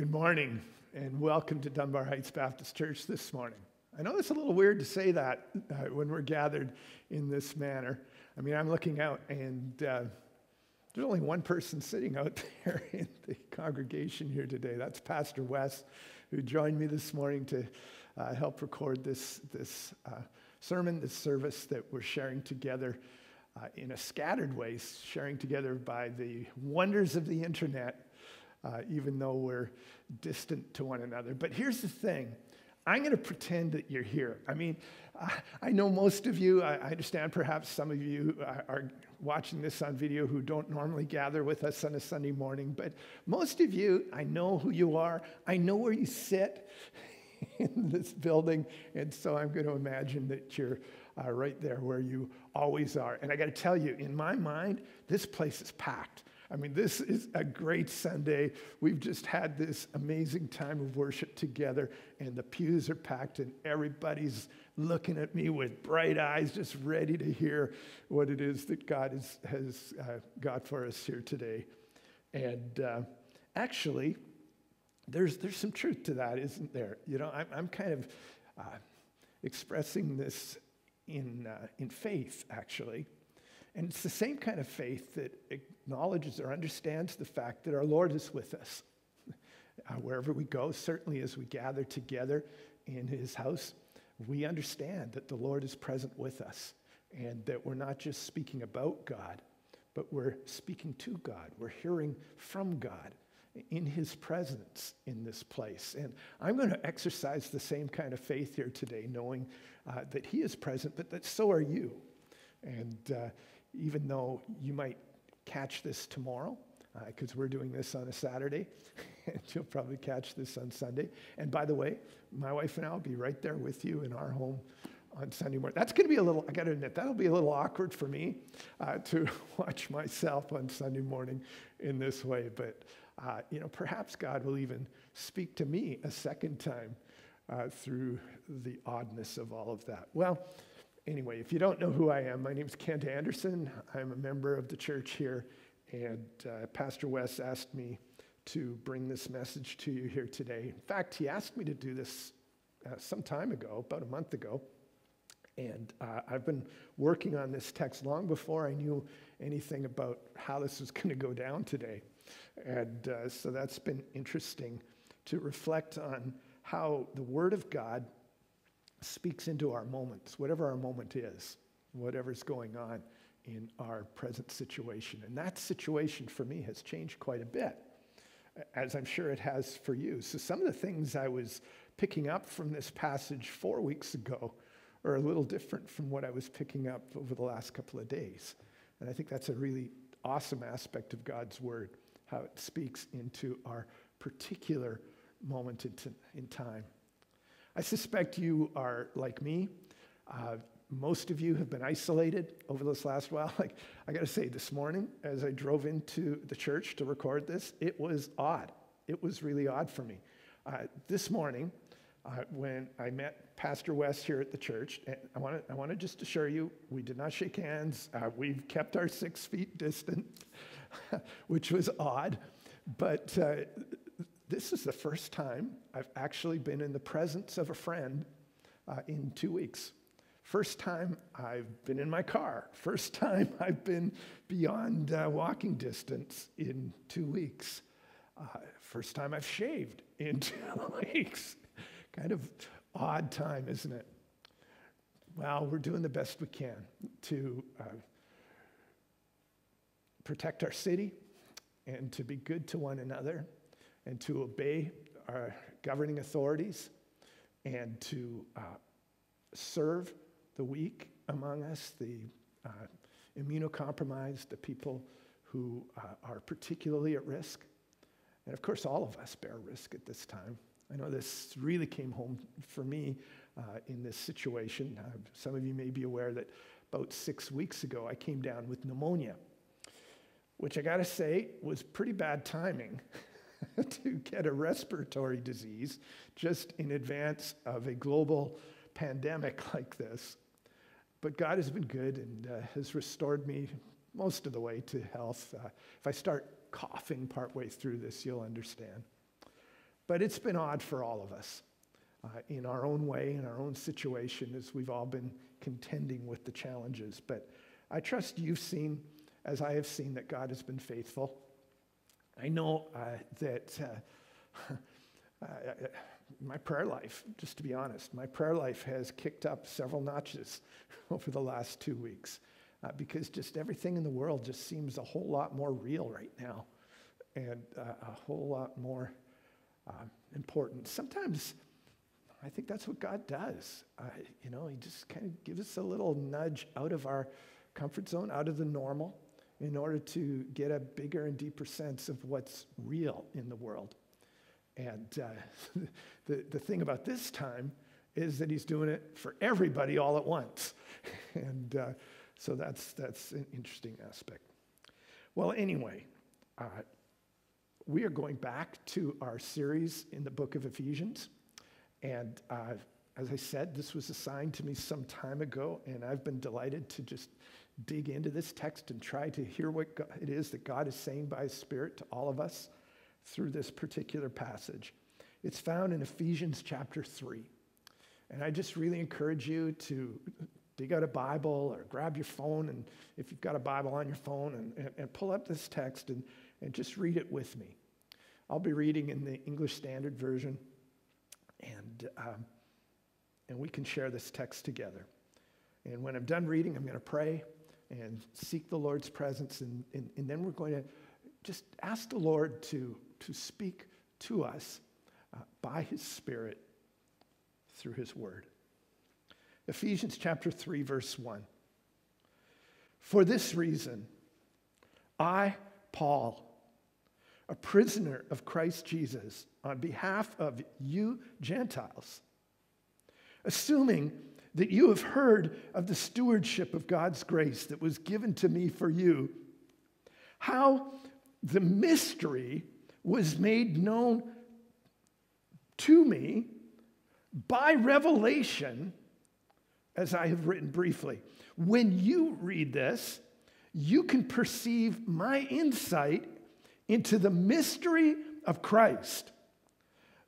Good morning and welcome to Dunbar Heights Baptist Church this morning. I know it's a little weird to say that uh, when we're gathered in this manner. I mean, I'm looking out and uh, there's only one person sitting out there in the congregation here today. That's Pastor Wes, who joined me this morning to uh, help record this, this uh, sermon, this service that we're sharing together uh, in a scattered way, sharing together by the wonders of the internet uh, even though we're distant to one another. But here's the thing I'm going to pretend that you're here. I mean, I know most of you, I understand perhaps some of you are watching this on video who don't normally gather with us on a Sunday morning, but most of you, I know who you are. I know where you sit in this building, and so I'm going to imagine that you're uh, right there where you always are. And I got to tell you, in my mind, this place is packed. I mean, this is a great Sunday. We've just had this amazing time of worship together, and the pews are packed, and everybody's looking at me with bright eyes, just ready to hear what it is that God is, has uh, got for us here today. And uh, actually, there's, there's some truth to that, isn't there? You know, I'm, I'm kind of uh, expressing this in, uh, in faith, actually. And it's the same kind of faith that acknowledges or understands the fact that our Lord is with us. Uh, wherever we go, certainly as we gather together in his house, we understand that the Lord is present with us and that we're not just speaking about God, but we're speaking to God. We're hearing from God in his presence in this place. And I'm going to exercise the same kind of faith here today, knowing uh, that he is present, but that so are you. And uh, even though you might catch this tomorrow, because uh, we're doing this on a Saturday, and you'll probably catch this on Sunday. And by the way, my wife and I will be right there with you in our home on Sunday morning. That's going to be a little, I got to admit, that'll be a little awkward for me uh, to watch myself on Sunday morning in this way. But, uh, you know, perhaps God will even speak to me a second time uh, through the oddness of all of that. Well, anyway, if you don't know who I am, my name is Kent Anderson. I'm a member of the church here, and uh, Pastor Wes asked me to bring this message to you here today. In fact, he asked me to do this uh, some time ago, about a month ago. And uh, I've been working on this text long before I knew anything about how this was going to go down today. And uh, so that's been interesting to reflect on how the Word of God speaks into our moments, whatever our moment is, whatever's going on in our present situation. And that situation for me has changed quite a bit, as I'm sure it has for you. So some of the things I was picking up from this passage four weeks ago are a little different from what I was picking up over the last couple of days. And I think that's a really awesome aspect of God's word, how it speaks into our particular moment in in time. I suspect you are like me. Uh, most of you have been isolated over this last while. Like, I got to say, this morning, as I drove into the church to record this, it was odd. It was really odd for me. Uh, this morning, uh, when I met Pastor Wes here at the church, I want to I wanna just assure you, we did not shake hands. Uh, we've kept our six feet distant, which was odd. But uh, this is the first time I've actually been in the presence of a friend uh, in two weeks. First time I've been in my car. First time I've been beyond uh, walking distance in two weeks. Uh, first time I've shaved in two weeks. kind of odd time, isn't it? Well, we're doing the best we can to uh, protect our city and to be good to one another and to obey our governing authorities and to uh, serve the weak among us, the uh, immunocompromised, the people who uh, are particularly at risk. And of course, all of us bear risk at this time. I know this really came home for me uh, in this situation. Uh, some of you may be aware that about six weeks ago, I came down with pneumonia, which I gotta say was pretty bad timing. to get a respiratory disease just in advance of a global pandemic like this. But God has been good and uh, has restored me most of the way to health. Uh, if I start coughing partway through this, you'll understand. but it's been odd for all of us uh, in our own way, in our own situation, as we've all been contending with the challenges. But I trust you've seen, as I have seen, that God has been faithful. I know uh, that uh, my prayer life, just to be honest, my prayer life has kicked up several notches over the last two weeks uh, because just everything in the world just seems a whole lot more real right now and uh, a whole lot more uh, important. Sometimes I think that's what God does. You know, He just kind of gives us a little nudge out of our comfort zone, out of the normal, in order to get a bigger and deeper sense of what's real in the world. And uh, the, the thing about this time is that He's doing it for everybody all at once. and uh, so that's, that's an interesting aspect. Well, anyway, uh, we are going back to our series in the book of Ephesians. And uh, as I said, this was assigned to me some time ago, and I've been delighted to just dig into this text and try to hear what God, it is that God is saying by His Spirit to all of us through this particular passage. It's found in Ephesians chapter 3. And I just really encourage you to dig out a Bible or grab your phone, and if you've got a Bible on your phone, and, and, and pull up this text and, and just read it with me. I'll be reading in the English Standard Version. And, um, and we can share this text together. And when I'm done reading, I'm going to pray and seek the Lord's presence. And, and, and then we're going to just ask the Lord to, to speak to us uh, by his Spirit through his word. Ephesians chapter 3, verse 1. For this reason, I, Paul, a prisoner of Christ Jesus, on behalf of you Gentiles, assuming that you have heard of the stewardship of God's grace that was given to me for you, how the mystery was made known to me by revelation, as I have written briefly. When you read this, you can perceive my insight into the mystery of Christ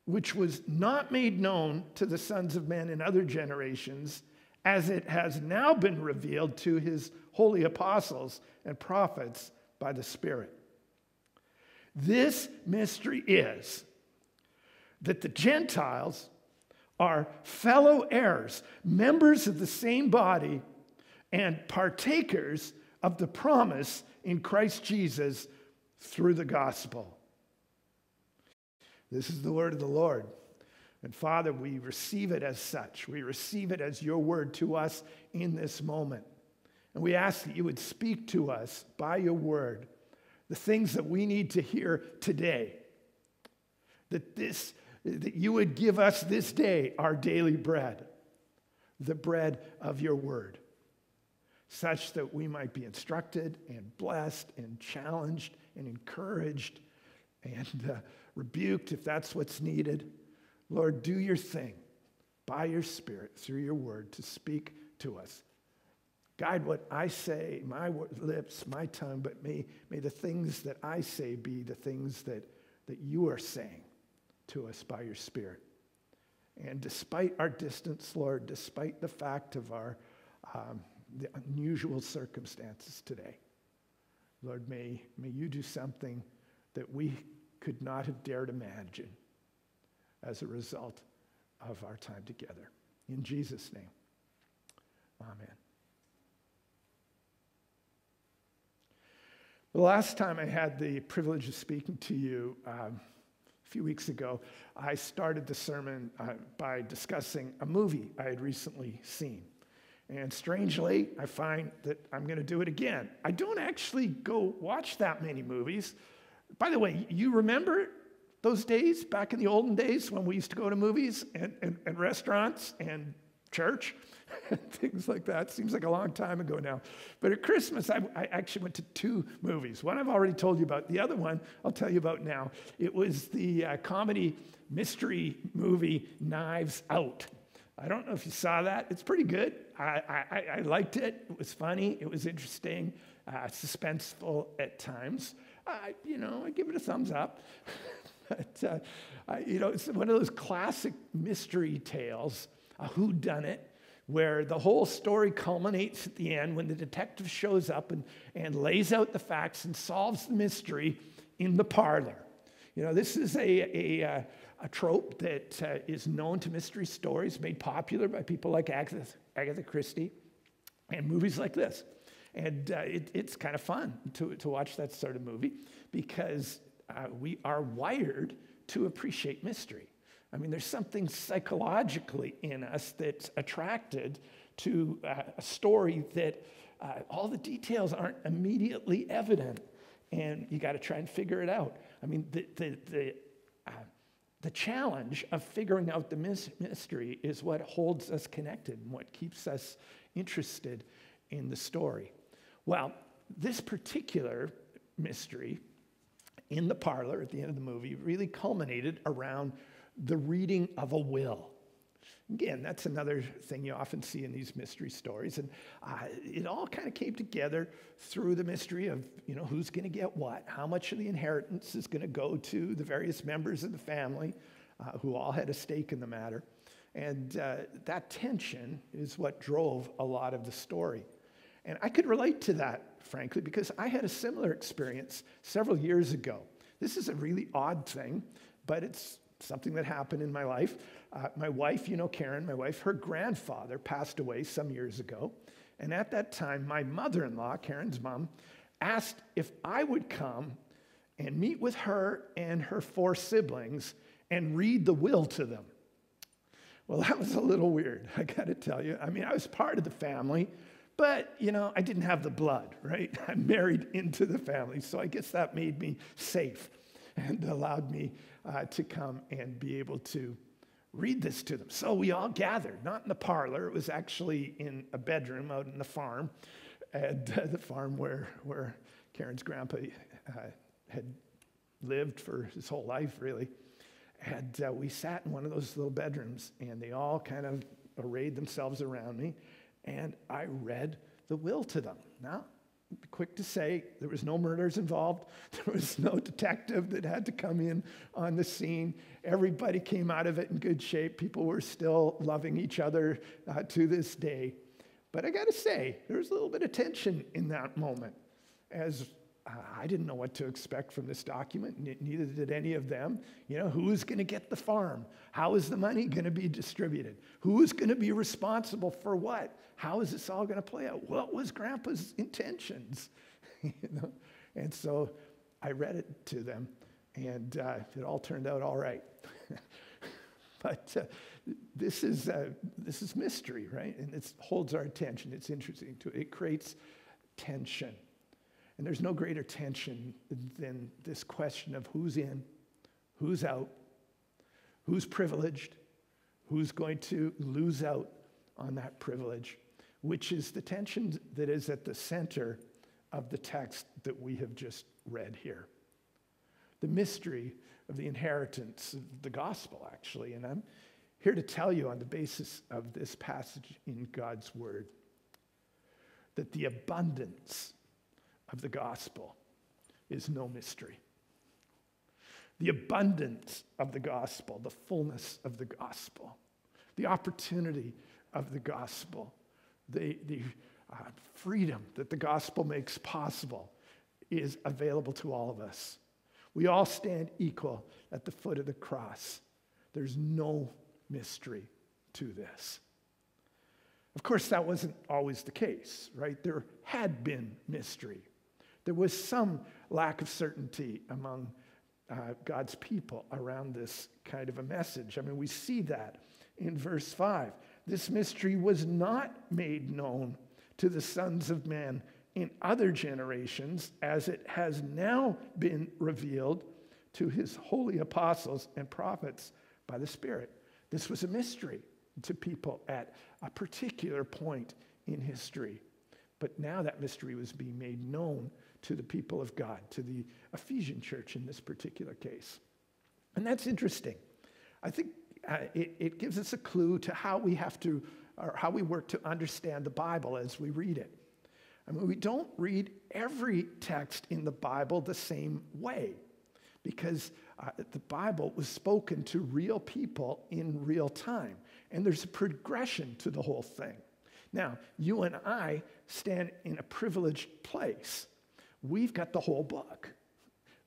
which was not made known to the sons of men in other generations, as it has now been revealed to his holy apostles and prophets by the Spirit. This mystery is that the Gentiles are fellow heirs, members of the same body, and partakers of the promise in Christ Jesus through the gospel. This is the word of the Lord. And Father, we receive it as such. We receive it as your word to us in this moment. And we ask that you would speak to us by your word the things that we need to hear today. That this that you would give us this day our daily bread, the bread of your word, such that we might be instructed and blessed and challenged and encouraged and uh, rebuked if that's what's needed. Lord, do your thing by your Spirit through your word to speak to us. Guide what I say, my lips, my tongue, but may, may the things that I say be the things that, that you are saying to us by your Spirit. And despite our distance, Lord, despite the fact of our um, the unusual circumstances today, Lord, may, may you do something that we could not have dared imagine as a result of our time together. In Jesus' name, amen. The last time I had the privilege of speaking to you, um, a few weeks ago, I started the sermon uh, by discussing a movie I had recently seen. And strangely, I find that I'm going to do it again. I don't actually go watch that many movies. By the way, you remember those days back in the olden days when we used to go to movies and, and, and restaurants and church and things like that. Seems like a long time ago now. But at Christmas, I, I, actually went to two movies. One I've already told you about. The other one I'll tell you about now. It was the uh, comedy mystery movie Knives Out. I don't know if you saw that. It's pretty good. I, I, I liked it. It was funny. It was interesting, uh, suspenseful at times. I, you know, I give it a thumbs up. but, uh, I, you know, it's one of those classic mystery tales, a who done it, where the whole story culminates at the end when the detective shows up and, and lays out the facts and solves the mystery in the parlor. You know, this is a, a, uh, a trope that uh, is known to mystery stories, made popular by people like Agatha, Agatha Christie, and movies like this. And uh, it, it's kind of fun to, to watch that sort of movie because uh, we are wired to appreciate mystery. I mean, there's something psychologically in us that's attracted to uh, a story that uh, all the details aren't immediately evident, and you got to try and figure it out. I mean, the, the, the, uh, the challenge of figuring out the mystery is what holds us connected and what keeps us interested in the story. Well, this particular mystery in the parlor at the end of the movie really culminated around the reading of a will. Again, that's another thing you often see in these mystery stories. And uh, it all kind of came together through the mystery of, you know, who's going to get what, how much of the inheritance is going to go to the various members of the family uh, who all had a stake in the matter. And uh, that tension is what drove a lot of the story. And I could relate to that, frankly, because I had a similar experience several years ago. This is a really odd thing, but it's something that happened in my life. Uh, my wife, you know, Karen, my wife, her grandfather passed away some years ago. And at that time, my mother in law, Karen's mom, asked if I would come and meet with her and her four siblings and read the will to them. Well, that was a little weird, I gotta tell you. I mean, I was part of the family, but, you know, I didn't have the blood, right? I married into the family, so I guess that made me safe and allowed me uh, to come and be able to read this to them. So we all gathered, not in the parlor, it was actually in a bedroom out in the farm, at uh, the farm where, where Karen's grandpa uh, had lived for his whole life, really. And uh, we sat in one of those little bedrooms, and they all kind of arrayed themselves around me and I read the will to them. Now, quick to say, there was no murders involved. There was no detective that had to come in on the scene. Everybody came out of it in good shape. People were still loving each other uh, to this day. But I got to say, there was a little bit of tension in that moment as I didn't know what to expect from this document, neither did any of them. You know, who's going to get the farm? How is the money going to be distributed? Who's going to be responsible for what? How is this all going to play out? What was Grandpa's intentions? you know, and so I read it to them, and uh, it all turned out all right. but uh, this is uh, this is mystery, right? And it holds our attention. It's interesting. To, it creates tension. And there's no greater tension than this question of who's in, who's out, who's privileged, who's going to lose out on that privilege, which is the tension that is at the center of the text that we have just read here. The mystery of the inheritance the gospel, actually. And I'm here to tell you on the basis of this passage in God's word that the abundance of the gospel is no mystery. The abundance of the gospel, the fullness of the gospel, the opportunity of the gospel, the, the uh, freedom that the gospel makes possible is available to all of us. We all stand equal at the foot of the cross. There's no mystery to this. Of course, that wasn't always the case, right? There had been mystery. There was some lack of certainty among uh, God's people around this kind of a message. I mean, we see that in verse 5. This mystery was not made known to the sons of men in other generations as it has now been revealed to his holy apostles and prophets by the Spirit. This was a mystery to people at a particular point in history. But now that mystery was being made known to the people of God, to the Ephesian church in this particular case. And that's interesting. I think uh, it, it gives us a clue to how we have to, or how we work to understand the Bible as we read it. I mean, we don't read every text in the Bible the same way because uh, the Bible was spoken to real people in real time. And there's a progression to the whole thing. Now, you and I stand in a privileged place. We've got the whole book.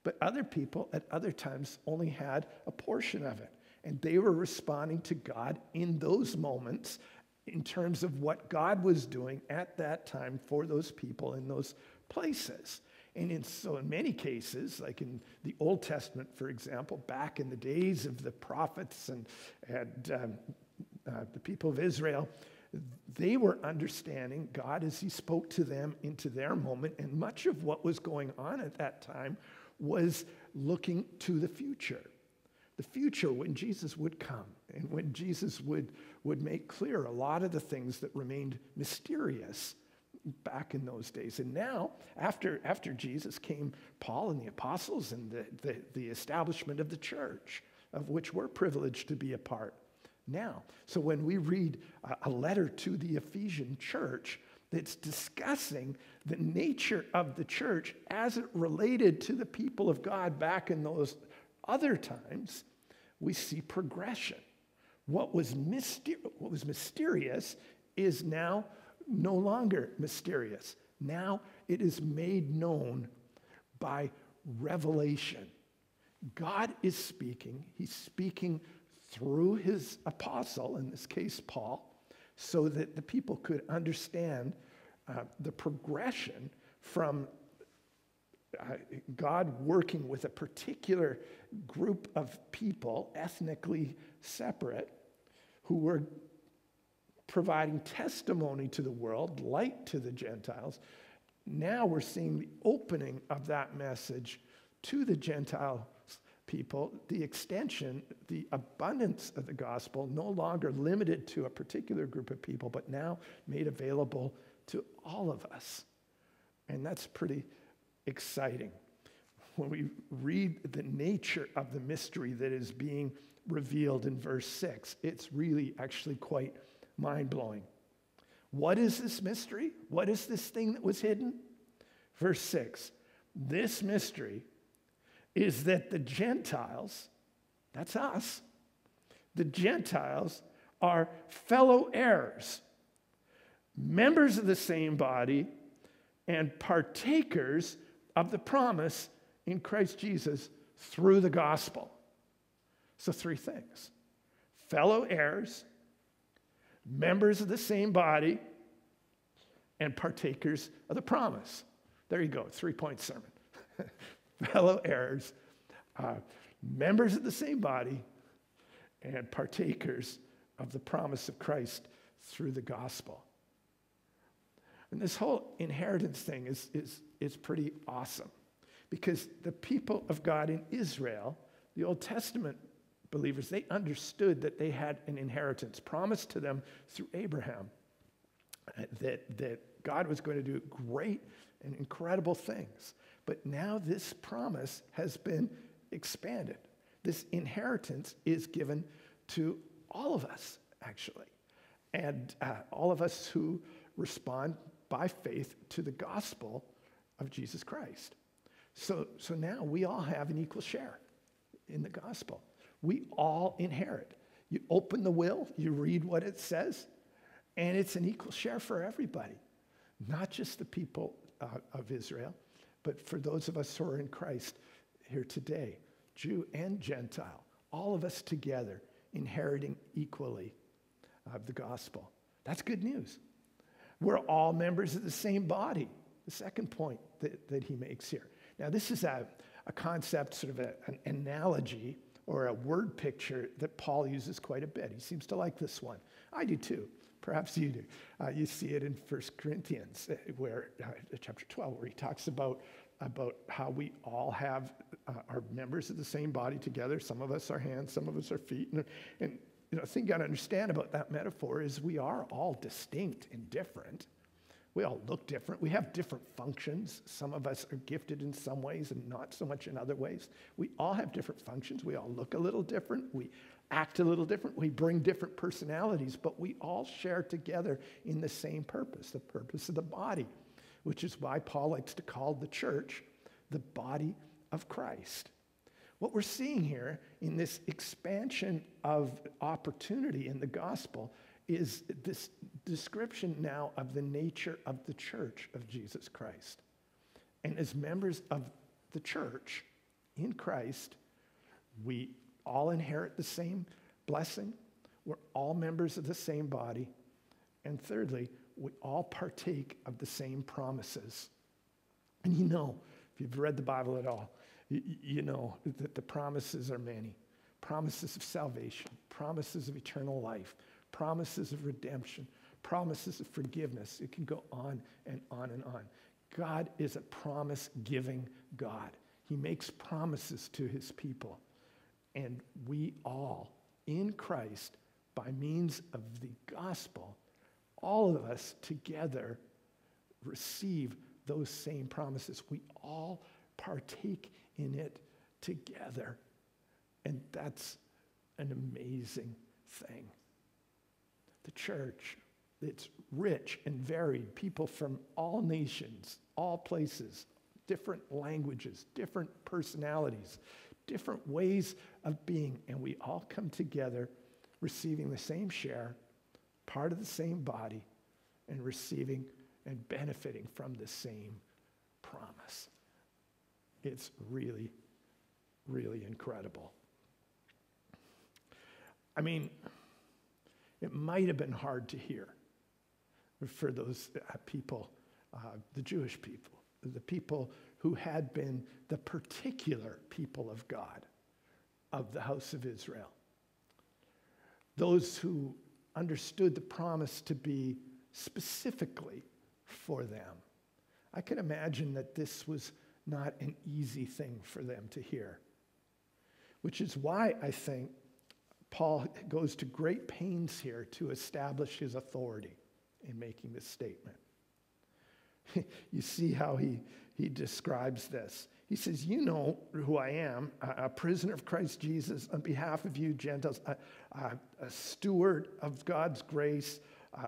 But other people at other times only had a portion of it. And they were responding to God in those moments in terms of what God was doing at that time for those people in those places. And in, so, in many cases, like in the Old Testament, for example, back in the days of the prophets and, and um, uh, the people of Israel, they were understanding God as He spoke to them into their moment. And much of what was going on at that time was looking to the future. The future when Jesus would come and when Jesus would, would make clear a lot of the things that remained mysterious back in those days. And now, after, after Jesus came Paul and the apostles and the, the, the establishment of the church, of which we're privileged to be a part now. So when we read a, letter to the Ephesian church, that's discussing the nature of the church as it related to the people of God back in those other times, we see progression. What was, myster- what was mysterious is now no longer mysterious. Now it is made known by revelation. God is speaking, He's speaking through His apostle, in this case, Paul, so that the people could understand uh, the progression from uh, God working with a particular group of people, ethnically separate, who were providing testimony to the world, light to the Gentiles. Now we're seeing the opening of that message to the Gentile people, the extension, the abundance of the gospel, no longer limited to a particular group of people, but now made available to all of us. And that's pretty exciting. When we read the nature of the mystery that is being revealed in verse 6, it's really actually quite mind blowing. What is this mystery? What is this thing that was hidden? Verse 6 This mystery is that the Gentiles, that's us, the Gentiles are fellow heirs, members of the same body, and partakers of the promise in Christ Jesus through the gospel. So, three things fellow heirs, members of the same body, and partakers of the promise. There you go, three point sermon. fellow heirs, uh, members of the same body, and partakers of the promise of Christ through the gospel. And this whole inheritance thing is, is, is pretty awesome because the people of God in Israel, the Old Testament believers, they understood that they had an inheritance promised to them through Abraham, that, that God was going to do great and incredible things. But now this promise has been expanded. This inheritance is given to all of us, actually. And uh, all of us who respond by faith to the gospel of Jesus Christ. So, so now we all have an equal share in the gospel. We all inherit. You open the will, you read what it says, and it's an equal share for everybody, not just the people uh, of Israel, but for those of us who are in Christ here today, Jew and Gentile, all of us together inheriting equally of the gospel. That's good news. We're all members of the same body. The second point that, that he makes here. Now, this is a, a concept, sort of a, an analogy or a word picture that Paul uses quite a bit. He seems to like this one. I do too. Perhaps you do. Uh, you see it in 1 Corinthians, uh, where uh, chapter 12, where he talks about, about how we all have uh, are members of the same body together. Some of us are hands, some of us are feet. And, and you know, the thing you got to understand about that metaphor is we are all distinct and different. We all look different. We have different functions. Some of us are gifted in some ways and not so much in other ways. We all have different functions. We all look a little different. We act a little different. We bring different personalities, but we all share together in the same purpose the purpose of the body, which is why Paul likes to call the church the body of Christ. What we're seeing here in this expansion of opportunity in the gospel is this description now of the nature of the church of Jesus Christ. And as members of the church in Christ, we all inherit the same blessing. We're all members of the same body. And thirdly, we all partake of the same promises. And you know, if you've read the Bible at all, you know that the promises are many promises of salvation, promises of eternal life, promises of redemption, promises of forgiveness. It can go on and on and on. God is a promise giving God. He makes promises to his people. And we all, in Christ, by means of the gospel, all of us together receive those same promises. We all partake in it together. And that's an amazing thing. The church, it's rich and varied, people from all nations, all places, different languages, different personalities, different ways of being, and we all come together receiving the same share, part of the same body, and receiving and benefiting from the same promise. It's really, really incredible. I mean, it might have been hard to hear for those uh, people, uh, the Jewish people, the people who had been the particular people of God, of the house of Israel. Those who understood the promise to be specifically for them. I can imagine that this was not an easy thing for them to hear, which is why I think Paul goes to great pains here to establish his authority in making this statement. you see how he, he describes this. He says, You know who I am, a, prisoner of Christ Jesus on behalf of you, Gentiles, a, a, a steward of God's grace,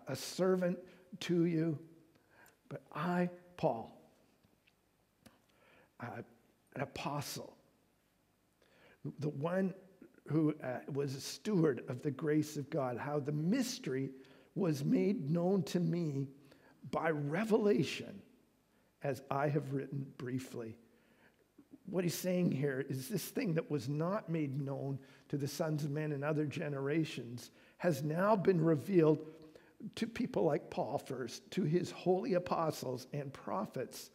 a servant to you. But I, Paul, uh, an apostle, the one who uh, was a steward of the grace of God, how the mystery was made known to me by revelation, as I have written briefly. What he's saying here is this thing that was not made known to the sons of men in other generations has now been revealed to people like Paul first, to his holy apostles and prophets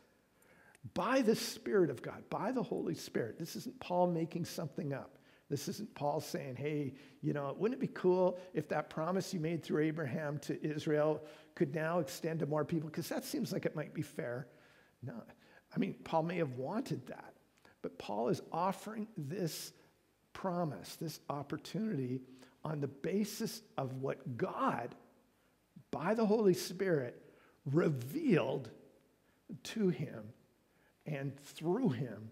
by the Spirit of God, by the Holy Spirit. This isn't Paul making something up. This isn't Paul saying, hey, you know, wouldn't it be cool if that promise you made through Abraham to Israel could now extend to more people? Because that seems like it might be fair. No. I mean, Paul may have wanted that, but Paul is offering this promise, this opportunity on the basis of what God by the Holy Spirit revealed to him and through him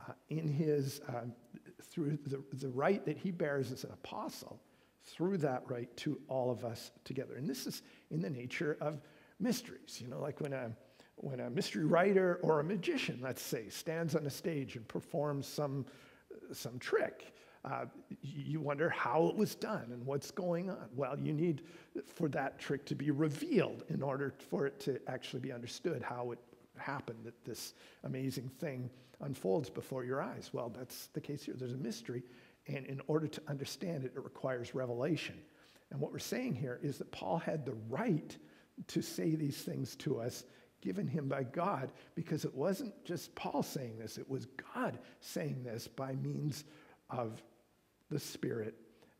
uh, in his, uh, through the, the right that he bears as an apostle, through that right to all of us together. And this is in the nature of mysteries, you know, like when a, when a mystery writer or a magician, let's say, stands on a stage and performs some, some trick uh, you wonder how it was done and what's going on. Well, you need for that trick to be revealed in order for it to actually be understood how it happened that this amazing thing unfolds before your eyes. Well, that's the case here. There's a mystery, and in order to understand it, it requires revelation. And what we're saying here is that Paul had the right to say these things to us given him by God because it wasn't just Paul saying this, it was God saying this by means of the Spirit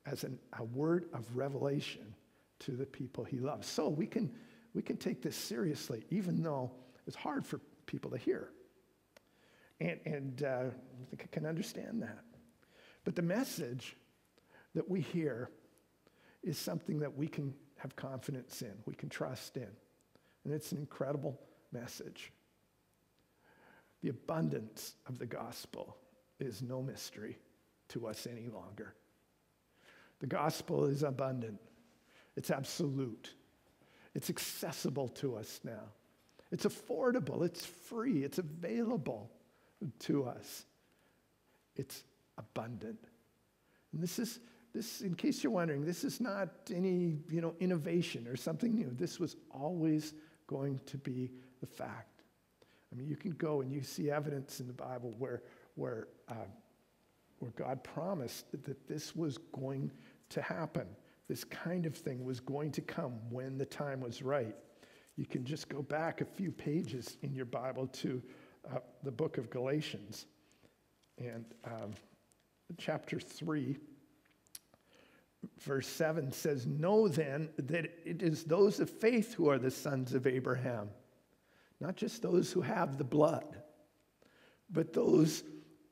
as an, a word of revelation to the people he loves. So we can, we can take this seriously, even though it's hard for people to hear. And, and uh, I think I can understand that. But the message that we hear is something that we can have confidence in, we can trust in. And it's an incredible message. The abundance of the gospel is no mystery to us any longer. The gospel is abundant, it's absolute, it's accessible to us now. It's affordable, it's free, it's available to us. It's abundant. And this is, this, in case you're wondering, this is not any you know, innovation or something new. This was always going to be the fact. I mean, you can go and you see evidence in the Bible where, where, uh, where God promised that this was going to happen. This kind of thing was going to come when the time was right. You can just go back a few pages in your Bible to uh, the book of Galatians and um, chapter 3 verse 7 says, Know then that it is those of faith who are the sons of Abraham, not just those who have the blood, but those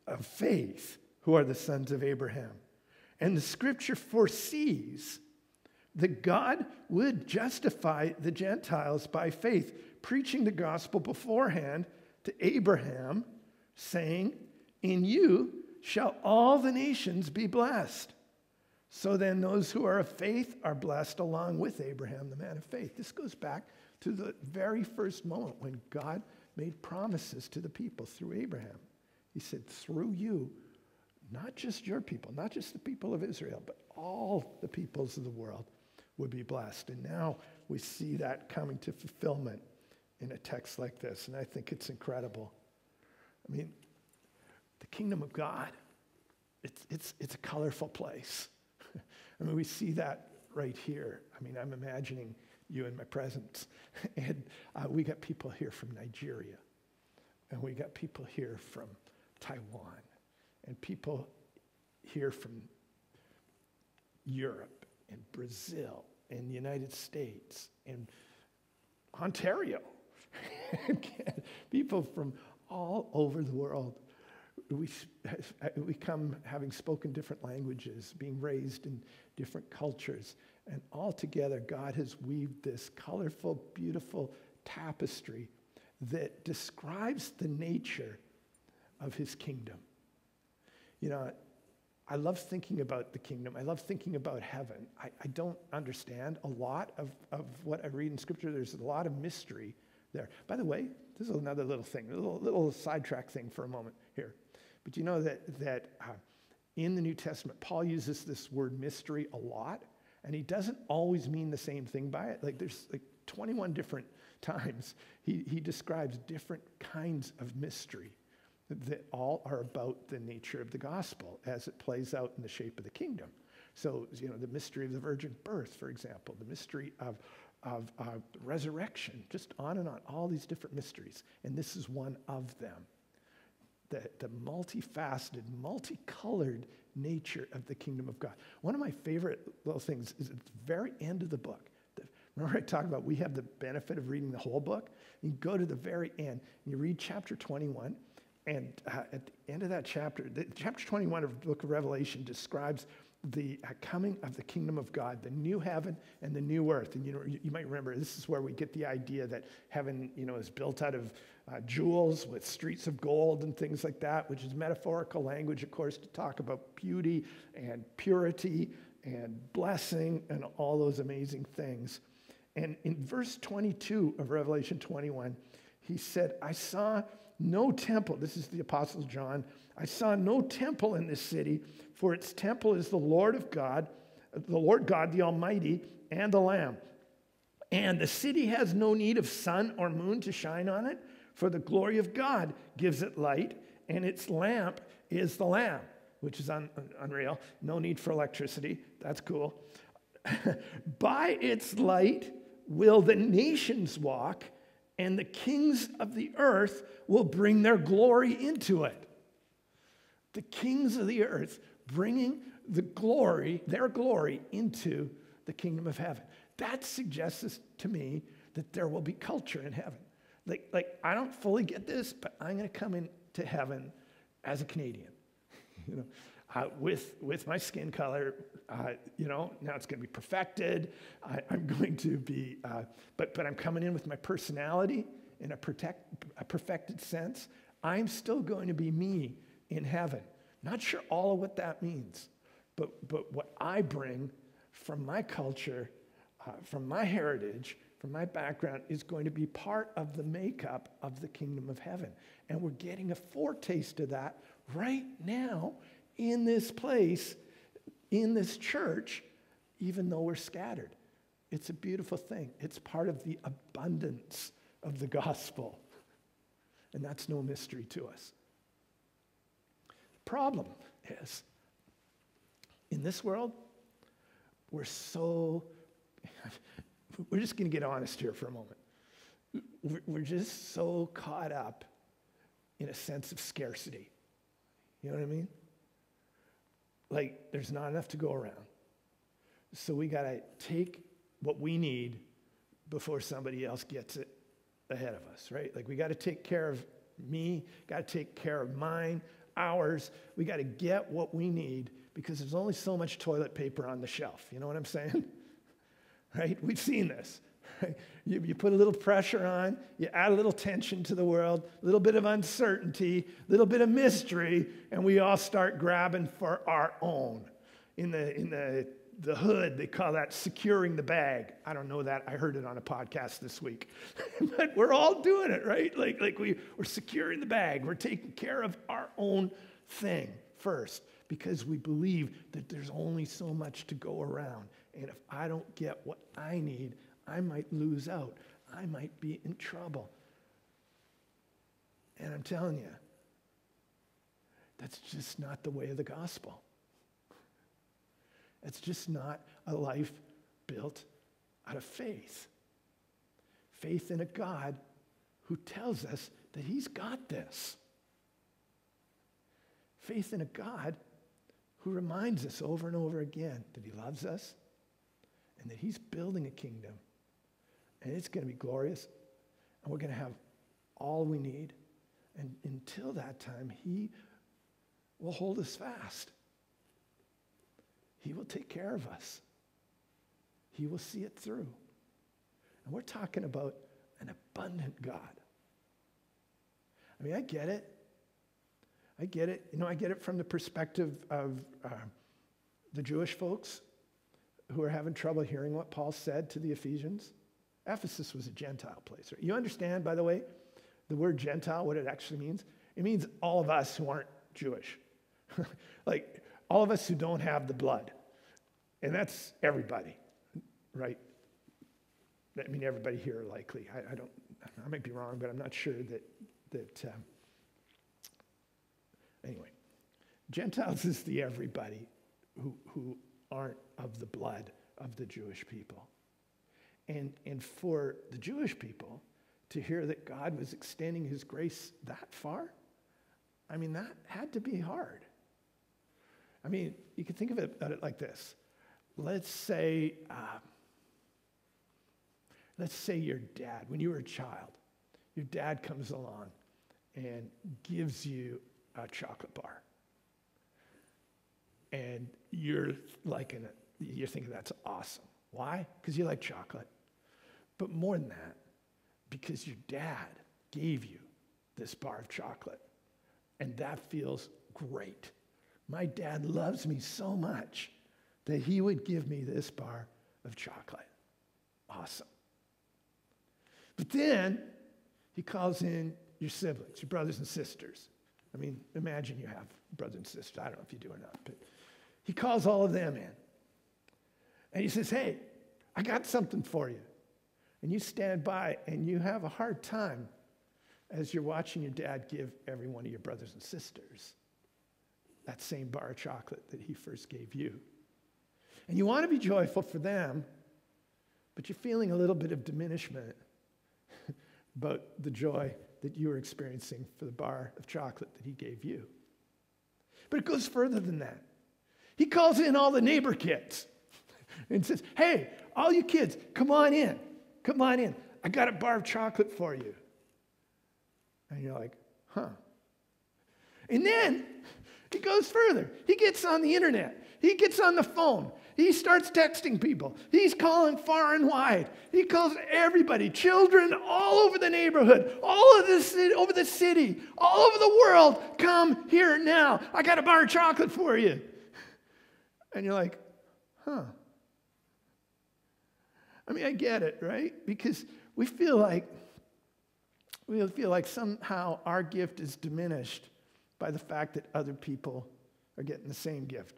of faith who are the sons of Abraham. And the scripture foresees that God would justify the Gentiles by faith, preaching the gospel beforehand to Abraham, saying, In you shall all the nations be blessed. So then, those who are of faith are blessed along with Abraham, the man of faith. This goes back to the very first moment when God made promises to the people through Abraham. He said, Through you, not just your people, not just the people of Israel, but all the peoples of the world would be blessed. And now we see that coming to fulfillment in a text like this. And I think it's incredible. I mean, the kingdom of God, it's, it's, it's a colorful place. I mean, we see that right here. I mean, I'm imagining you in my presence. And uh, we got people here from Nigeria, and we got people here from Taiwan, and people here from Europe, and Brazil, and the United States, and Ontario. people from all over the world we, we come having spoken different languages, being raised in different cultures, and all together, God has weaved this colorful, beautiful tapestry that describes the nature of his kingdom. You know, I love thinking about the kingdom. I love thinking about heaven. I, I don't understand a lot of, of what I read in Scripture. There's a lot of mystery there. By the way, this is another little thing, a little, little sidetrack thing for a moment here. But you know that, that uh, in the New Testament, Paul uses this word mystery a lot, and he doesn't always mean the same thing by it. Like there's like 21 different times he, he describes different kinds of mystery that all are about the nature of the gospel as it plays out in the shape of the kingdom. So, you know, the mystery of the virgin birth, for example, the mystery of, of uh, resurrection, just on and on, all these different mysteries. And this is one of them the, the multifaceted, multicolored nature of the kingdom of God. One of my favorite little things is at the very end of the book. The, remember, I talked about we have the benefit of reading the whole book? You go to the very end, and you read chapter 21, and uh, at the end of that chapter, the, chapter 21 of the book of Revelation describes the coming of the kingdom of God, the new heaven and the new earth. And you know, you might remember this is where we get the idea that heaven, you know, is built out of uh, jewels with streets of gold and things like that, which is metaphorical language, of course, to talk about beauty and purity and blessing and all those amazing things. And in verse 22 of Revelation 21, he said, I saw no temple. This is the Apostle John. I saw no temple in this city, for its temple is the Lord of God, the Lord God, the Almighty, and the Lamb. And the city has no need of sun or moon to shine on it, for the glory of God gives it light, and its lamp is the Lamb, which is un- unreal. No need for electricity. That's cool. By its light will the nations walk, and the kings of the earth will bring their glory into it. The kings of the earth bringing the glory, their glory, into the kingdom of heaven. That suggests to me that there will be culture in heaven. Like, like I don't fully get this, but I'm going to come into heaven as a Canadian, you know, uh, with, with my skin color. Uh, you know, now it's going to be perfected. I, am going to be, uh, but, but I'm coming in with my personality in a, protect, a perfected sense. I'm still going to be me in heaven. Not sure all of what that means, but, but what I bring from my culture, uh, from my heritage, from my background is going to be part of the makeup of the kingdom of heaven. And we're getting a foretaste of that right now in this place, in this church, even though we're scattered. It's a beautiful thing. It's part of the abundance of the gospel. And that's no mystery to us. The problem is, in this world, we're so, we're just going to get honest here for a moment. We're just so caught up in a sense of scarcity. You know what I mean? Like, there's not enough to go around. So we got to take what we need before somebody else gets it ahead of us, right? Like, we got to take care of me, got to take care of mine, ours. We got to get what we need because there's only so much toilet paper on the shelf. You know what I'm saying? right? We've seen this. You, you put a little pressure on, you add a little tension to the world, a little bit of uncertainty, a little bit of mystery, and we all start grabbing for our own. In the, in the, the hood, they call that securing the bag. I don't know that. I heard it on a podcast this week. but we're all doing it, right? Like, like we, we're securing the bag. We're taking care of our own thing first because we believe that there's only so much to go around. And if I don't get what I need, I might lose out. I might be in trouble. And I'm telling you, that's just not the way of the gospel. It's just not a life built out of faith. Faith in a God who tells us that He's got this. Faith in a God who reminds us over and over again that He loves us and that He's building a kingdom and it's going to be glorious, and we're going to have all we need. And until that time, He will hold us fast. He will take care of us. He will see it through. And we're talking about an abundant God. I mean, I get it. I get it. You know, I get it from the perspective of uh, the Jewish folks who are having trouble hearing what Paul said to the Ephesians. Ephesus was a Gentile place. You understand, by the way, the word Gentile, what it actually means? It means all of us who aren't Jewish. like all of us who don't have the blood. And that's everybody, right? I mean, everybody here likely. I, I don't, I might be wrong, but I'm not sure that, that um, anyway, Gentiles is the everybody who, who aren't of the blood of the Jewish people. And, and for the Jewish people to hear that God was extending his grace that far, I mean, that had to be hard. I mean, you can think of it, it like this. Let's say, uh, let's say your dad, when you were a child, your dad comes along and gives you a chocolate bar. And you're liking it. you're thinking that's awesome. Why? Because you like chocolate. But more than that, because your dad gave you this bar of chocolate. And that feels great. My dad loves me so much that he would give me this bar of chocolate. Awesome. But then he calls in your siblings, your brothers and sisters. I mean, imagine you have brothers and sisters. I don't know if you do or not, but he calls all of them in. And he says, Hey, I got something for you and you stand by and you have a hard time as you're watching your dad give every one of your brothers and sisters that same bar of chocolate that he first gave you. And you want to be joyful for them, but you're feeling a little bit of diminishment about the joy that you were experiencing for the bar of chocolate that he gave you. But it goes further than that. He calls in all the neighbor kids and says, Hey, all you kids, come on in. Come on in. I got a bar of chocolate for you. And you're like, huh. And then he goes further. He gets on the internet. He gets on the phone. He starts texting people. He's calling far and wide. He calls everybody, children all over the neighborhood, all of the city, over the city, all over the world. Come here now. I got a bar of chocolate for you. And you're like, huh. I mean, I get it, right? Because we feel like we feel like somehow our gift is diminished by the fact that other people are getting the same gift.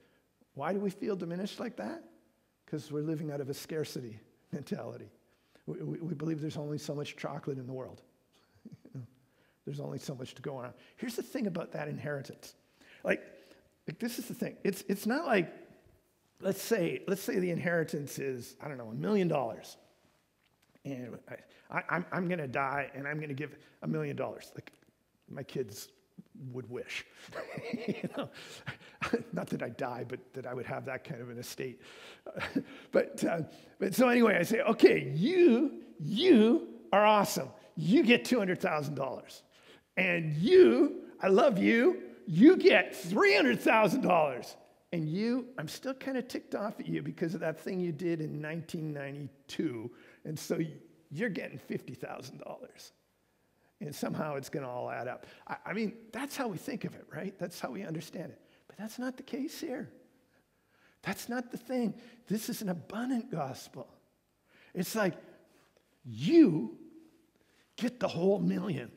Why do we feel diminished like that? Because we're living out of a scarcity mentality. We, we, we, believe there's only so much chocolate in the world. there's only so much to go around. Here's the thing about that inheritance. Like, like this is the thing. It's, it's not like, let's say, let's say the inheritance is, I don't know, a million dollars. And I, I, I'm going to die and I'm going to give a million dollars. Like my kids would wish. you know? Not that I die, but that I would have that kind of an estate. but, uh, but so anyway, I say, okay, you, you are awesome. You get $200,000. And you, I love you, you get $300,000. And you, I'm still kind of ticked off at you because of that thing you did in 1992. And so you're getting $50,000 and somehow it's going to all add up. I, I, mean, that's how we think of it, right? That's how we understand it. But that's not the case here. That's not the thing. This is an abundant gospel. It's like you get the whole million.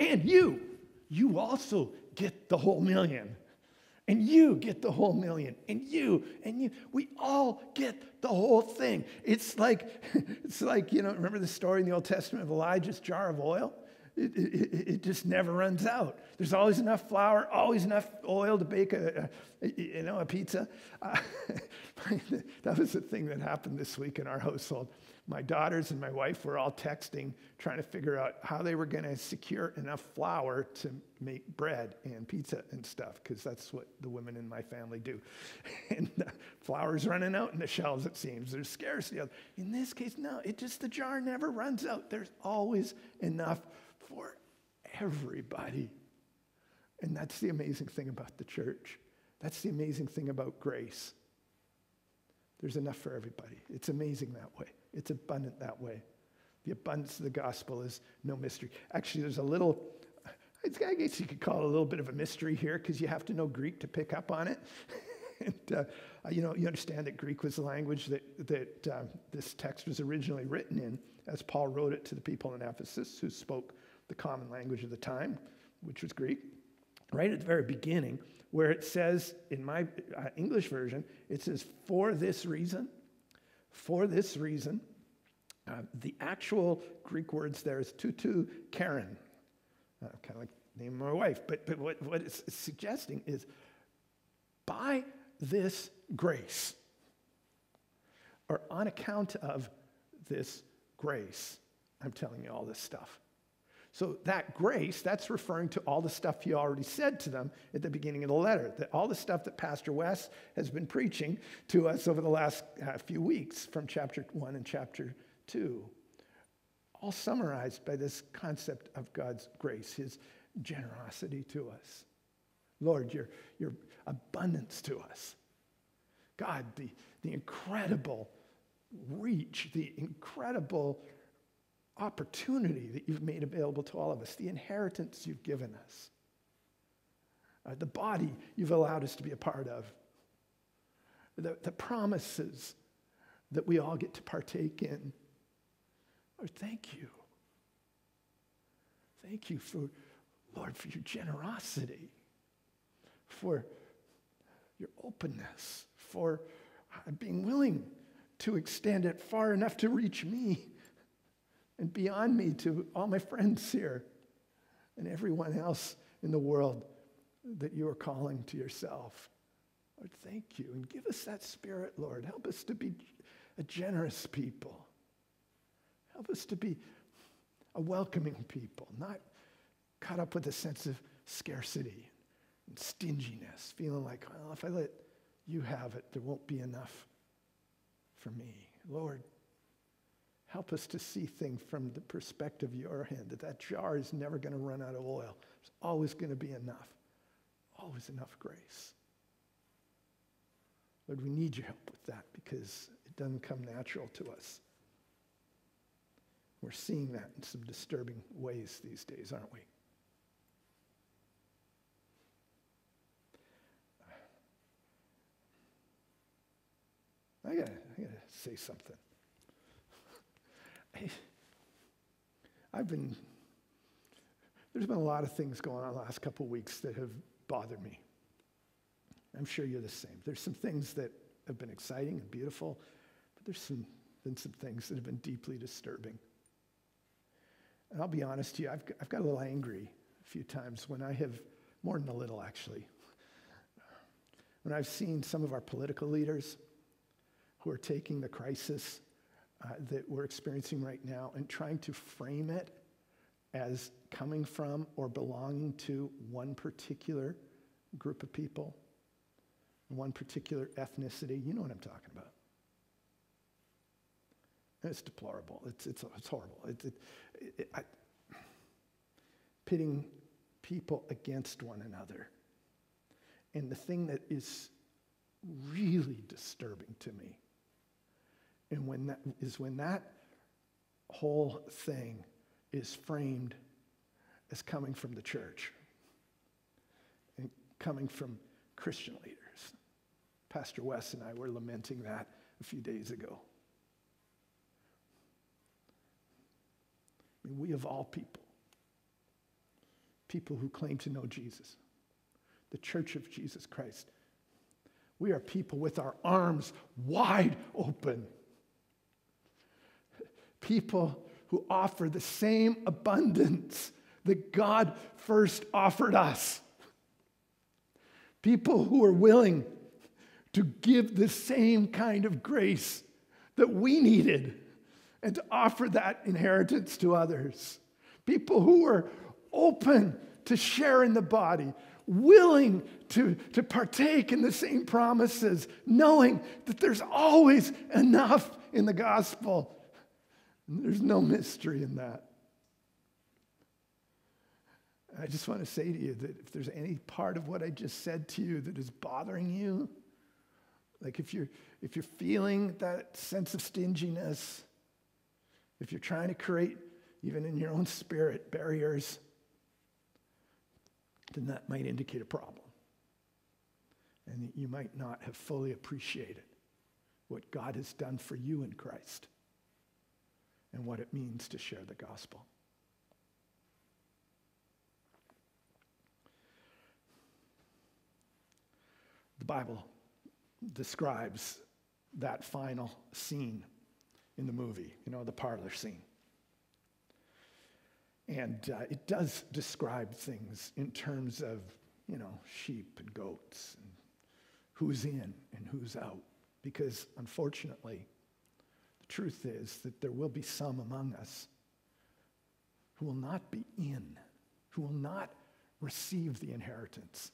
And you, you also get the whole million and you get the whole million, and you, and you. We all get the whole thing. It's like, it's like, you know, remember the story in the Old Testament of Elijah's jar of oil? It, it, it, just never runs out. There's always enough flour, always enough oil to bake a, a you know, a pizza. Uh, that was the thing that happened this week in our household my daughters and my wife were all texting, trying to figure out how they were going to secure enough flour to make bread and pizza and stuff, because that's what the women in my family do. and flour's running out in the shelves, it seems. There's scarcity. In this case, no, it just, the jar never runs out. There's always enough for everybody. And that's the amazing thing about the church. That's the amazing thing about grace. There's enough for everybody. It's amazing that way. It's abundant that way. The abundance of the gospel is no mystery. Actually, there's a little, I guess you could call it a little bit of a mystery here because you have to know Greek to pick up on it. and, uh, you know, you understand that Greek was the language that, that uh, this text was originally written in, as Paul wrote it to the people in Ephesus who spoke the common language of the time, which was Greek. Right at the very beginning, where it says, in my uh, English version, it says, for this reason for this reason, uh, the actual Greek words there is toutou charin, uh, kind of like the name of my wife. But, but what, what it's suggesting is by this grace, or on account of this grace, I'm telling you all this stuff. So that grace, that's referring to all the stuff he already said to them at the beginning of the letter, that all the stuff that Pastor Wes has been preaching to us over the last uh, few weeks from chapter 1 and chapter 2. All summarized by this concept of God's grace, his generosity to us. Lord, your, your abundance to us. God, the, the incredible reach, the incredible opportunity that you've made available to all of us, the inheritance you've given us, uh, the body you've allowed us to be a part of, the, the promises that we all get to partake in. Lord, thank you. Thank you for, Lord, for your generosity, for your openness, for being willing to extend it far enough to reach me and beyond me to all my friends here and everyone else in the world that you are calling to yourself. Lord, thank you. And give us that spirit, Lord. Help us to be a generous people. Help us to be a welcoming people, not caught up with a sense of scarcity and stinginess, feeling like, well, if I let you have it, there won't be enough for me. Lord, Help us to see things from the perspective of your hand, that that jar is never going to run out of oil. There's always going to be enough, always enough grace. Lord, we need your help with that because it doesn't come natural to us. We're seeing that in some disturbing ways these days, aren't we? I gotta, I gotta say something. I've been, there's been a lot of things going on the last couple weeks that have bothered me. I'm sure you're the same. There's some things that have been exciting and beautiful, but there's some, been some things that have been deeply disturbing. And I'll be honest to you, I've, I've got a little angry a few times when I have, more than a little actually, when I've seen some of our political leaders who are taking the crisis uh, that we're experiencing right now and trying to frame it as coming from or belonging to one particular group of people, one particular ethnicity. You know what I'm talking about. it's deplorable. It's, it's, it's horrible. It, it, it, I, pitting people against one another. And the thing that is really disturbing to me and when that, is when that whole thing is framed as coming from the church and coming from Christian leaders. Pastor Wes and I were lamenting that a few days ago. I mean, we of all people, people who claim to know Jesus, the church of Jesus Christ, we are people with our arms wide open people who offer the same abundance that God first offered us. People who are willing to give the same kind of grace that we needed and to offer that inheritance to others. People who are open to share in the body, willing to, to partake in the same promises, knowing that there's always enough in the gospel there's no mystery in that. I just want to say to you that if there's any part of what I just said to you that is bothering you, like if you're if you're feeling that sense of stinginess, if you're trying to create even in your own spirit barriers, then that might indicate a problem. And you might not have fully appreciated what God has done for you in Christ and what it means to share the gospel. The Bible describes that final scene in the movie, you know, the parlor scene. And uh, it does describe things in terms of, you know, sheep and goats and who's in and who's out. Because unfortunately, truth is that there will be some among us who will not be in, who will not receive the inheritance.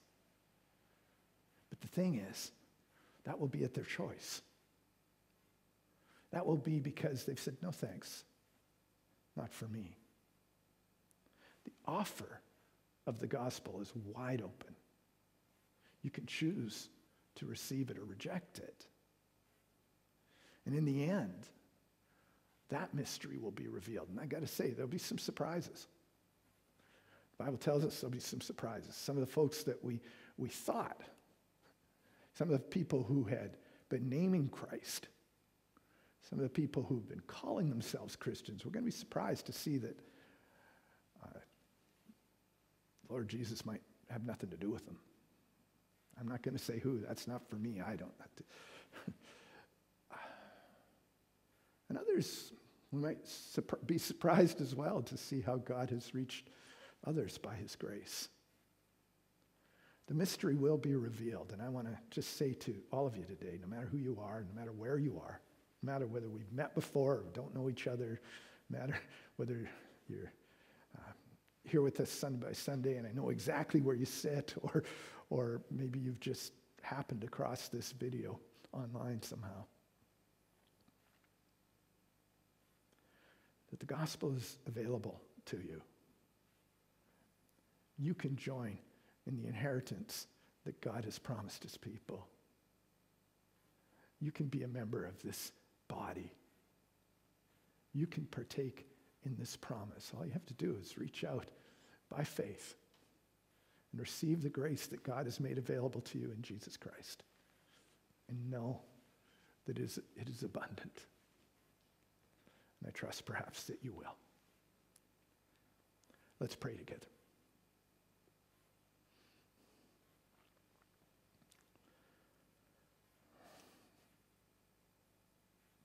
But the thing is, that will be at their choice. That will be because they've said, no thanks, not for me. The offer of the gospel is wide open. You can choose to receive it or reject it. And in the end, that mystery will be revealed. And I got to say, there'll be some surprises. The Bible tells us there'll be some surprises. Some of the folks that we, we thought, some of the people who had been naming Christ, some of the people who've been calling themselves Christians, we're going to be surprised to see that uh, Lord Jesus might have nothing to do with them. I'm not going to say who. That's not for me. I don't. And others we might be surprised as well to see how God has reached others by his grace. The mystery will be revealed, and I want to just say to all of you today no matter who you are, no matter where you are, no matter whether we've met before or don't know each other, no matter whether you're uh, here with us Sunday by Sunday and I know exactly where you sit, or, or maybe you've just happened across this video online somehow. That the gospel is available to you. You can join in the inheritance that God has promised his people. You can be a member of this body. You can partake in this promise. All you have to do is reach out by faith and receive the grace that God has made available to you in Jesus Christ. And know that it is, it is abundant. And I trust perhaps that you will. Let's pray together.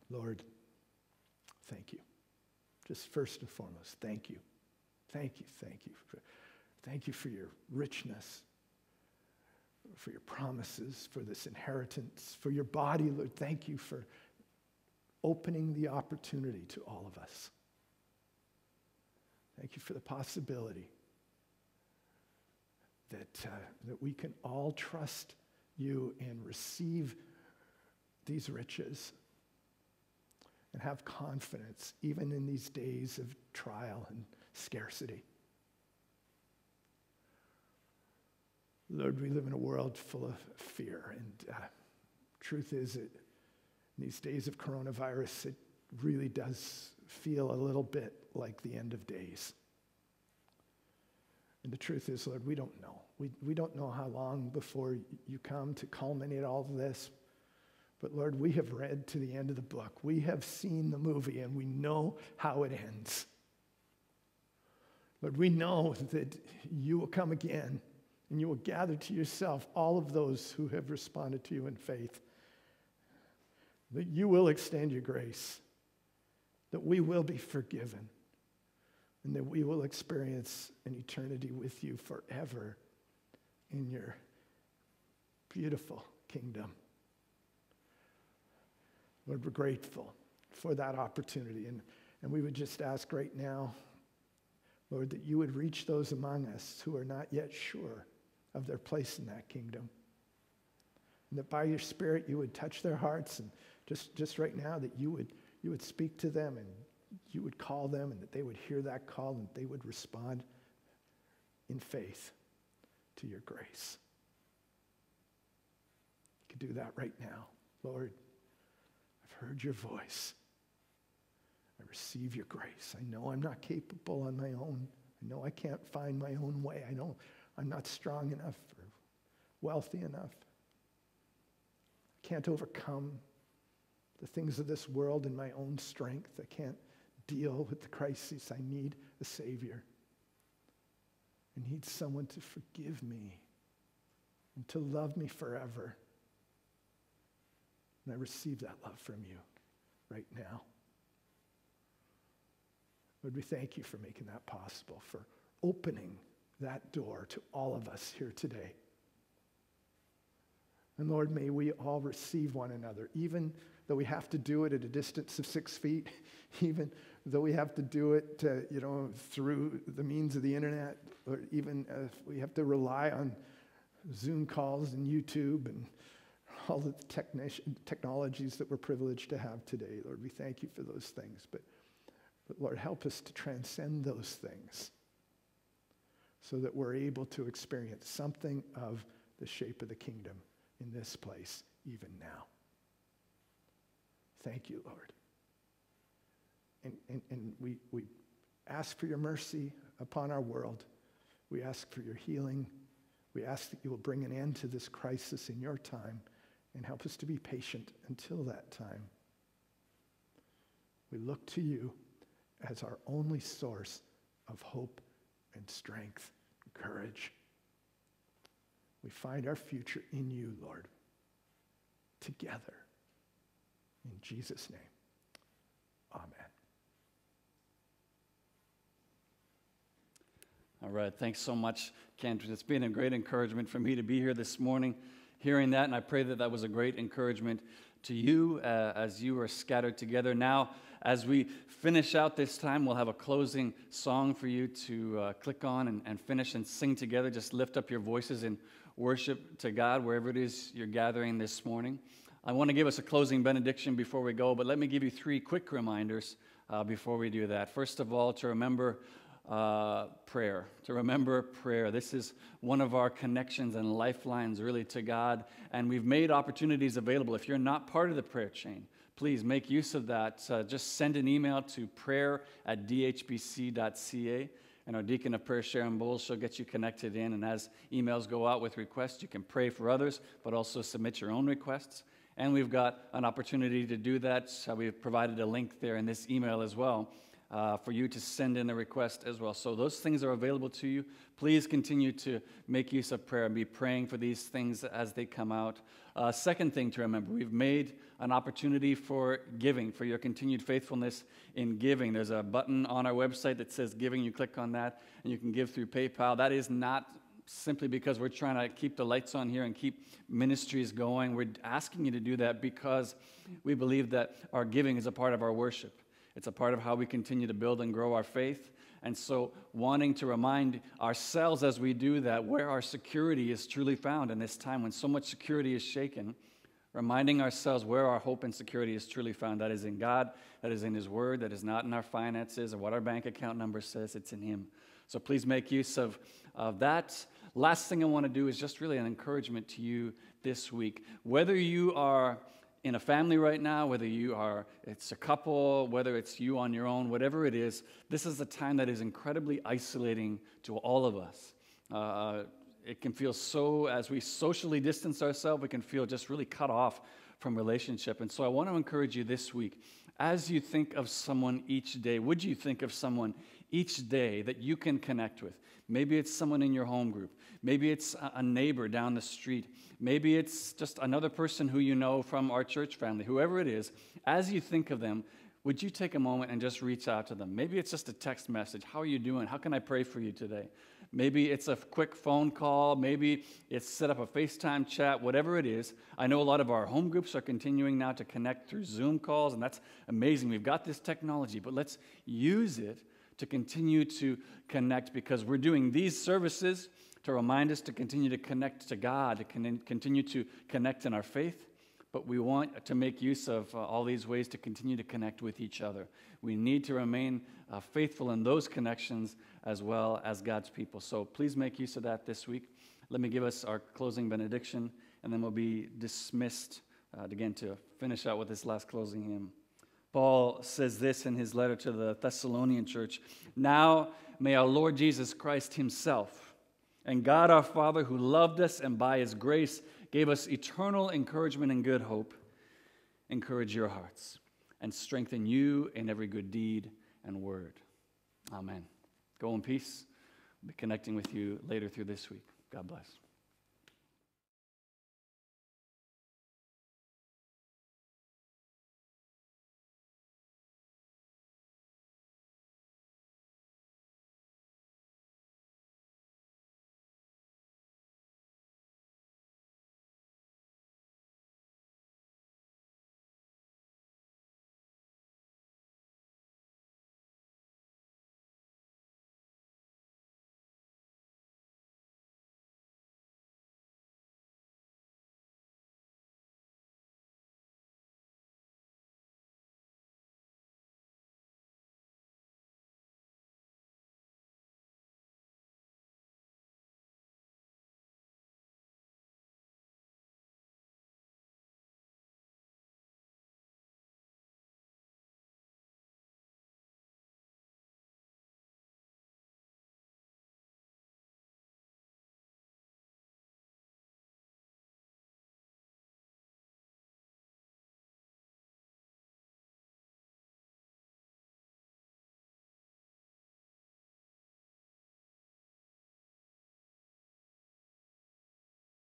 Lord, thank you. Just first and foremost, thank you. Thank you, thank you. Thank you for your richness, for your promises, for this inheritance, for your body, Lord. Thank you for opening the opportunity to all of us. Thank you for the possibility that, uh, that we can all trust you and receive these riches and have confidence even in these days of trial and scarcity. Lord, we live in a world full of fear, and uh, truth is that in these days of coronavirus, it really does feel a little bit like the end of days. And the truth is, Lord, we don't know. We, we don't know how long before you come to culminate all of this. But Lord, we have read to the end of the book. We have seen the movie and we know how it ends. Lord, we know that you will come again and you will gather to yourself all of those who have responded to you in faith. That you will extend your grace, that we will be forgiven, and that we will experience an eternity with you forever in your beautiful kingdom. Lord, we're grateful for that opportunity. And, and we would just ask right now, Lord, that you would reach those among us who are not yet sure of their place in that kingdom. And that by your Spirit you would touch their hearts and just, just right now that you would, you would speak to them and you would call them and that they would hear that call and they would respond in faith to your grace. You can do that right now, Lord I've heard your voice. I receive your grace. I know I'm not capable on my own. I know I can't find my own way. I know I'm not strong enough or wealthy enough. I can't overcome the things of this world in my own strength. I can't deal with the crises. I need a Savior. I need someone to forgive me and to love me forever. And I receive that love from you right now. Lord, we thank you for making that possible, for opening that door to all of us here today. And Lord, may we all receive one another, even though we have to do it at a distance of six feet, even though we have to do it, uh, you know, through the means of the internet, or even if we have to rely on Zoom calls and YouTube and all the technologies that we're privileged to have today. Lord, we thank you for those things. But, but Lord, help us to transcend those things so that we're able to experience something of the shape of the kingdom in this place, even now. Thank you, Lord. And, and, and we, we ask for your mercy upon our world. We ask for your healing. We ask that you will bring an end to this crisis in your time and help us to be patient until that time. We look to you as our only source of hope and strength and courage. We find our future in you, Lord, together. In Jesus' name, amen. All right, thanks so much, Kendra. It's been a great encouragement for me to be here this morning hearing that, and I pray that that was a great encouragement to you uh, as you are scattered together. Now, as we finish out this time, we'll have a closing song for you to uh, click on and, and finish and sing together. Just lift up your voices in worship to God wherever it is you're gathering this morning. I want to give us a closing benediction before we go, but let me give you three quick reminders uh, before we do that. First of all, to remember uh, prayer, to remember prayer. This is one of our connections and lifelines, really, to God. And we've made opportunities available. If you're not part of the prayer chain, please make use of that. Uh, just send an email to prayer at dhbc.ca. And our deacon of prayer, Sharon Bowles, she'll get you connected in. And as emails go out with requests, you can pray for others, but also submit your own requests. And we've got an opportunity to do that. So we've provided a link there in this email as well uh, for you to send in a request as well. So those things are available to you. Please continue to make use of prayer and be praying for these things as they come out. Uh, second thing to remember we've made an opportunity for giving, for your continued faithfulness in giving. There's a button on our website that says giving. You click on that and you can give through PayPal. That is not simply because we're trying to keep the lights on here and keep ministries going. We're asking you to do that because we believe that our giving is a part of our worship. It's a part of how we continue to build and grow our faith. And so, wanting to remind ourselves as we do that where our security is truly found in this time when so much security is shaken, reminding ourselves where our hope and security is truly found. That is in God, that is in His Word, that is not in our finances or what our bank account number says, it's in Him. So, please make use of, of that. Last thing I want to do is just really an encouragement to you this week. Whether you are in a family right now, whether you are, it's a couple, whether it's you on your own, whatever it is, this is a time that is incredibly isolating to all of us. Uh, it can feel so, as we socially distance ourselves, we can feel just really cut off from relationship. And so I want to encourage you this week, as you think of someone each day, would you think of someone each day that you can connect with? Maybe it's someone in your home group. Maybe it's a neighbor down the street. Maybe it's just another person who you know from our church family, whoever it is. As you think of them, would you take a moment and just reach out to them? Maybe it's just a text message. How are you doing? How can I pray for you today? Maybe it's a quick phone call. Maybe it's set up a FaceTime chat, whatever it is. I know a lot of our home groups are continuing now to connect through Zoom calls, and that's amazing. We've got this technology, but let's use it to continue to connect because we're doing these services to remind us to continue to connect to God, to con- continue to connect in our faith. But we want to make use of uh, all these ways to continue to connect with each other. We need to remain uh, faithful in those connections as well as God's people. So please make use of that this week. Let me give us our closing benediction, and then we'll be dismissed uh, again to finish out with this last closing hymn. Paul says this in his letter to the Thessalonian church Now may our Lord Jesus Christ Himself and God our Father, who loved us and by His grace gave us eternal encouragement and good hope, encourage your hearts and strengthen you in every good deed and word. Amen. Go in peace. I'll be connecting with you later through this week. God bless.